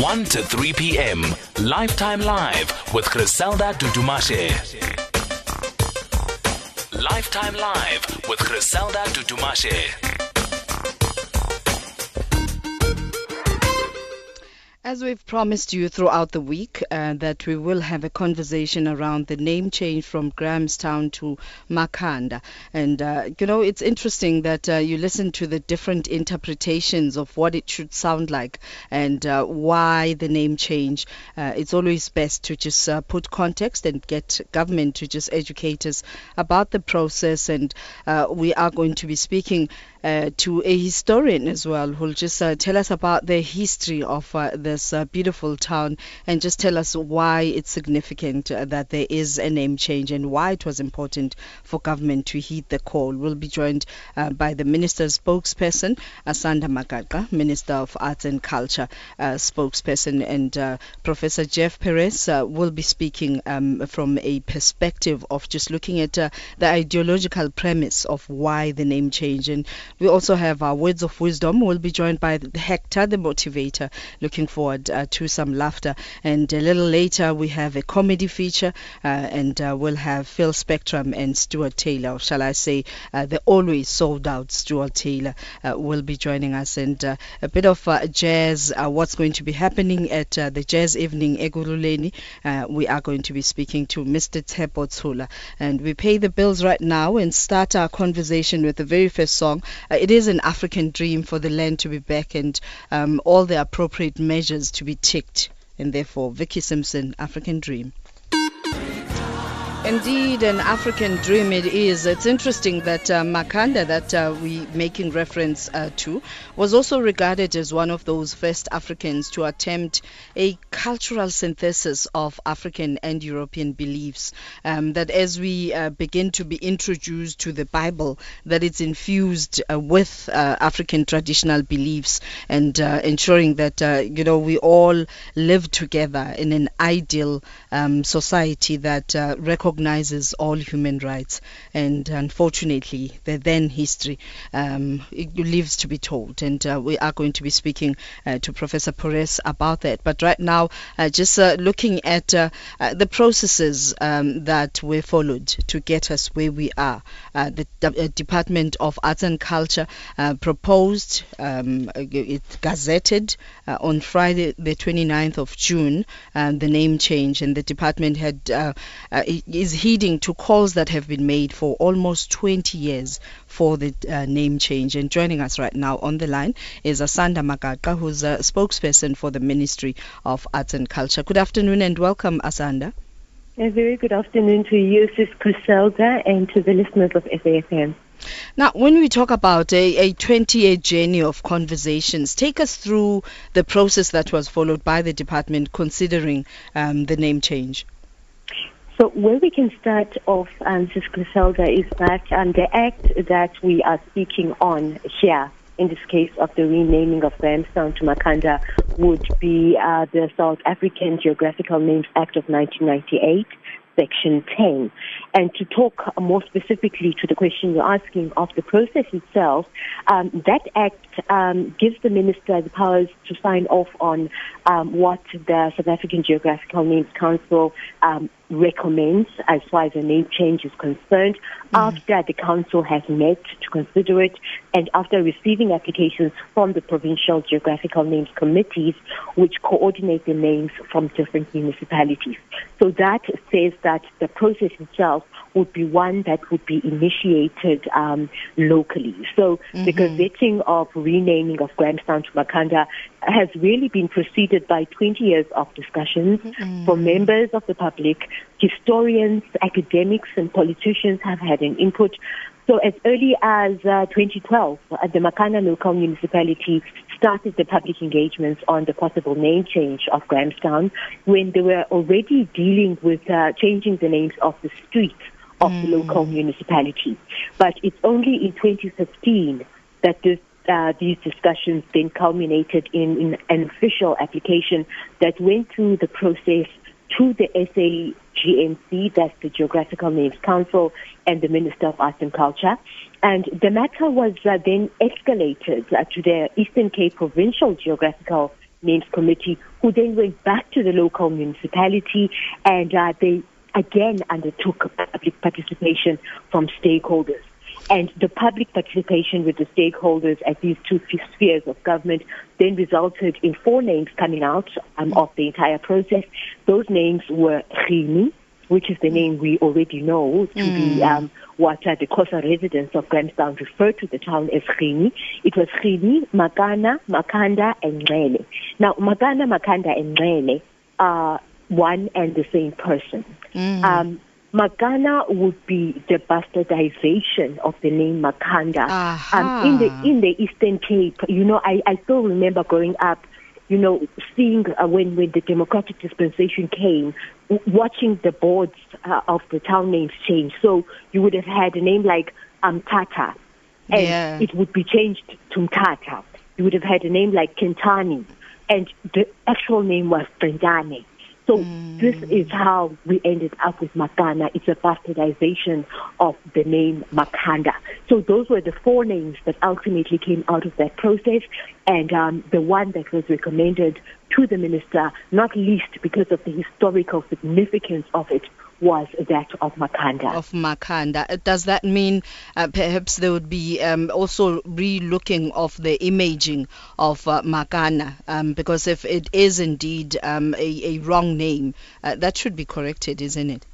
1 to 3 p.m. Lifetime Live with Griselda Dudumashe. Lifetime Live with Griselda Dudumashe. As we've promised you throughout the week, uh, that we will have a conversation around the name change from Grahamstown to Makhanda. And, uh, you know, it's interesting that uh, you listen to the different interpretations of what it should sound like and uh, why the name change. Uh, it's always best to just uh, put context and get government to just educate us about the process. And we are going to be speaking to a historian as well who'll just tell us about the history of uh, this uh, beautiful town and just tell us why it's significant uh, that there is a name change and why it was important for government to heed the call. We'll be joined uh, by the minister's spokesperson, Asanda Magaqa, Minister of Arts and Culture spokesperson, and Professor Jeff Peires will be speaking um, from a perspective of just looking at the ideological premise of why the name change. And we also have our words of wisdom. We'll be joined by Hector, the motivator. Looking forward uh, to some laughter. And a little later, we have a comedy feature, uh, and uh, we'll have Phil Spectrum and Stuart Taylor, or shall I say, the always sold out Stuart Taylor will be joining us. And a bit of jazz, what's going to be happening at the Jazz Evening Ekurhuleni. we are going to be speaking to Mr. Tshula. And we pay the bills right now and start our conversation with the very first song it is an African dream for the land to be back and um, all the appropriate measures to be ticked. And therefore, Vicky Sampson, African Dream. Indeed, an African dream it is. It's interesting that uh, Makhanda, that uh, we making reference uh, to, was also regarded as one of those first Africans to attempt a cultural synthesis of African and European beliefs. Um, that as we uh, begin to be introduced to the Bible, that it's infused uh, with uh, African traditional beliefs and ensuring that you know we all live together in an ideal um, society that recognizes recognizes all human rights. And unfortunately, the then history um, lives to be told. And uh, we are going to be speaking uh, to Professor Peires about that. But right now, uh, just uh, looking at uh, uh, the processes um, that were followed to get us where we are. the D- Department of Arts and Culture proposed, um, it gazetted on Friday, the 29th of June, the name change, and the department had is heeding to calls that have been made for almost 20 years for the uh, name change. And joining us right now on the line is Asanda Magaqa, who's a spokesperson for the Ministry of Arts and Culture. Good afternoon and welcome, Asanda. A very good afternoon to you, Sis Griselda, and to the listeners of SAFM. Now, when we talk about a, a 20 year journey of conversations, take us through the process that was followed by the department considering um, the name change. So where we can start off, um, Ms. Griselda, is that um, the act that we are speaking on here, in this case of the renaming of Grahamstown to Makhanda, would be uh, the South African Geographical Names Act of 1998. Section 10. And to talk more specifically to the question you're asking of the process itself, um, that act um, gives the minister the powers to sign off on um, what the South African Geographical Names Council um, recommends as far as a name change is concerned mm. after the council has met to consider it and after receiving applications from the provincial geographical names committees which coordinate the names from different municipalities. So that says that the process itself would be one that would be initiated um, locally. So mm-hmm. the gazetting of renaming of Grahamstown to Makhanda has really been preceded by 20 years of discussions mm-hmm. from members of the public, historians, academics, and politicians have had an input. So as early as uh, 2012, uh, the Makhanda local municipality started the public engagements on the possible name change of Grahamstown when they were already dealing with uh, changing the names of the streets of mm. the local municipality. But it's only in 2015 that this, uh, these discussions then culminated in, in, an official application that went through the process to the SAGNC, that's the Geographical Names Council, and the Minister of Arts and Culture. And the matter was uh, then escalated uh, to the Eastern Cape Provincial Geographical Names Committee, who then went back to the local municipality and uh, they again undertook public participation from stakeholders. And the public participation with the stakeholders at these two spheres of government then resulted in four names coming out um, of the entire process. Those names were Rini, which is the name we already know to mm. be um, what uh, the Xhosa residents of Grahamstown refer to the town as Rini. It was Rini, Makana, Makhanda, and Nxele. Now, Makana, Makhanda, and Nxele are one and the same person. Mm. Um, Makana would be the bastardization of the name Makhanda. Um, in the in the Eastern Cape, you know, I, I still remember growing up, you know, seeing uh, when when the democratic dispensation came, w- watching the boards uh, of the town names change. So you would have had a name like um, Tata, and yeah. it would be changed to Tata. You would have had a name like Kentani, and the actual name was Brendane. So mm. this is how we ended up with Makana. It's a bastardization of the name Makhanda. So those were the four names that ultimately came out of that process, and um, the one that was recommended to the minister, not least because of the historical significance of it, was that of Makhanda. Of Makhanda. Uh, does that mean uh, perhaps there would be um, also re-looking of the imaging of uh, Makana? Um, because if it is indeed um, a, a, wrong name, uh, that should be corrected, isn't it?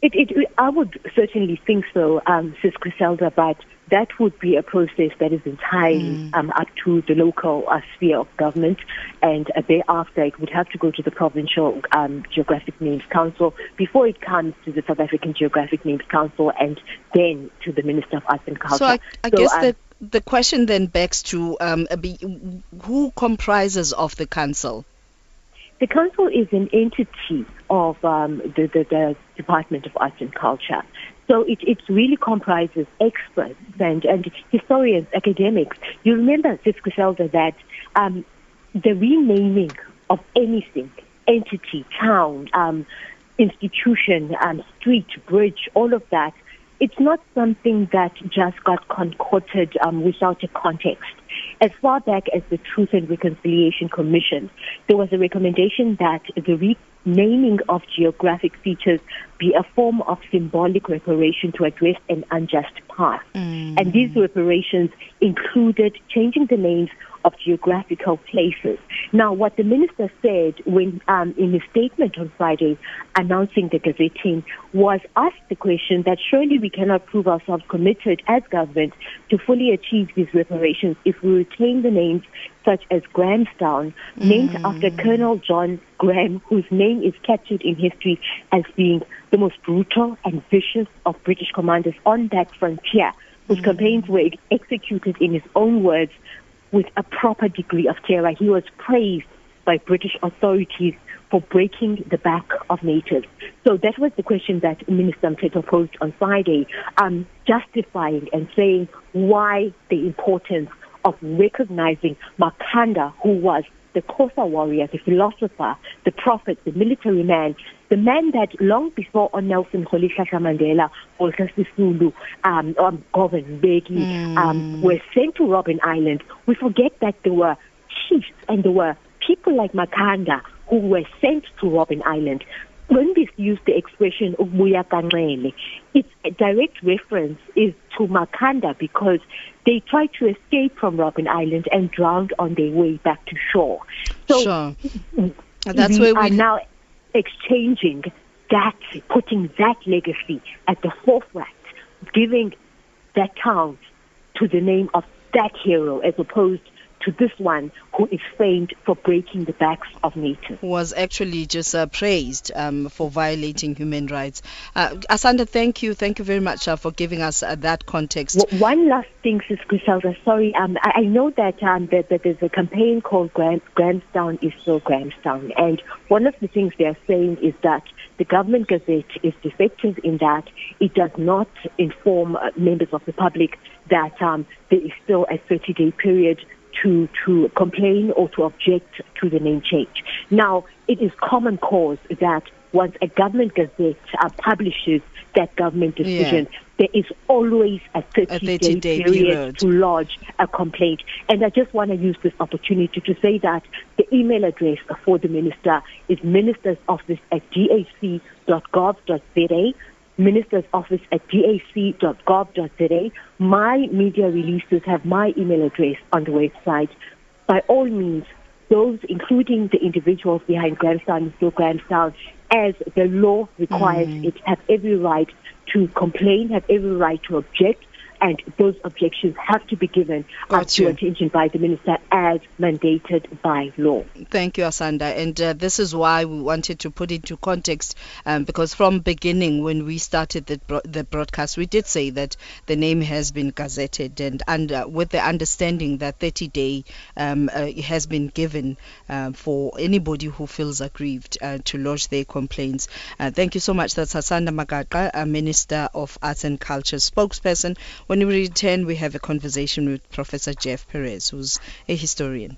It, it, I would certainly think so, um, Sis Griselda, but that would be a process that is entirely mm. um, up to the local uh, sphere of government, and uh, thereafter it would have to go to the provincial um, geographic names council before it comes to the South African Geographic Names Council, and then to the Minister of Arts and Culture. So I, I so, guess um, that the question then begs to um, be, who comprises of the council. The council is an entity of um, the, the, the, Department of Arts and Culture. So it, it really comprises experts and, and historians, academics. You remember, Sis Griselda, that um, the renaming of anything, entity, town, um, institution, um, street, bridge, all of that, it's not something that just got concocted um, without a context. As far back as the Truth and Reconciliation Commission, there was a recommendation that the renaming of geographic features be a form of symbolic reparation to address an unjust past. Mm. And these reparations included changing the names of geographical places. Now, what the minister said when um, in his statement on Friday announcing the gazetting was asked the question that surely we cannot prove ourselves committed as government to fully achieve these reparations if we retain the names such as Grahamstown, mm. named after Colonel John Graham, whose name is captured in history as being the most brutal and vicious of British commanders on that frontier, whose mm. campaigns were executed in his own words with a proper degree of terror. He was praised by British authorities for breaking the back of natives. So that was the question that Minister Mthethwa posed on Friday, um, justifying and saying why the importance of recognizing Makhanda, who was the Xhosa warrior, the philosopher, the prophet, the military man, the man that long before on Nelson Rolihlahla Mandela, Walter Sisulu, um, um, Govan Mbeki, mm. um, were sent to Robben Island. We forget that there were chiefs and there were people like Makhanda who were sent to Robben Island. When we use the expression Ubuya Kanxele, its direct reference is to Makhanda because they tried to escape from Robben Island and drowned on their way back to shore. So sure. That's we where we are now exchanging that, putting that legacy at the forefront, giving that town to the name of that hero as opposed to this one who is famed for breaking the backs of natives. Was actually just uh, praised um, for violating human rights. Uh, Asanda, thank you. Thank you very much uh, for giving us uh, that context. Well, one last thing, Sis Griselda. Sorry, um, I, I, know that, um, that, that, there's a campaign called Gram- Grahamstown is still Grahamstown. And one of the things they're saying is that the government gazette is defective in that it does not inform uh, members of the public that um, there is still a 30 day period to, to complain or to object to the name change. Now, it is common cause that once a government gazette uh, publishes that government decision, Yeah. there is always a 30, A 30 day, day period, period. to lodge a complaint. And I just want to use this opportunity to say that the email address for the minister is minister's office at minister's office at gac.gov.za. My media releases have my email address on the website. By all means, those, including the individuals behind Grahamstown and still Grahamstown, as the law requires mm. it, have every right to complain, have every right to object, and those objections have to be given uh, Got to you. attention by the minister as mandated by law. Thank you, Asanda. And uh, this is why we wanted to put into context, um, because from beginning, when we started the, bro- the broadcast, we did say that the name has been gazetted, and under with the understanding that 30 day um, uh, has been given um, for anybody who feels aggrieved uh, to lodge their complaints. Uh, thank you so much. That's Asanda Magaqa, a Minister of Arts and Culture spokesperson. When we return, we have a conversation with Professor Jeff Peires, who's a historian.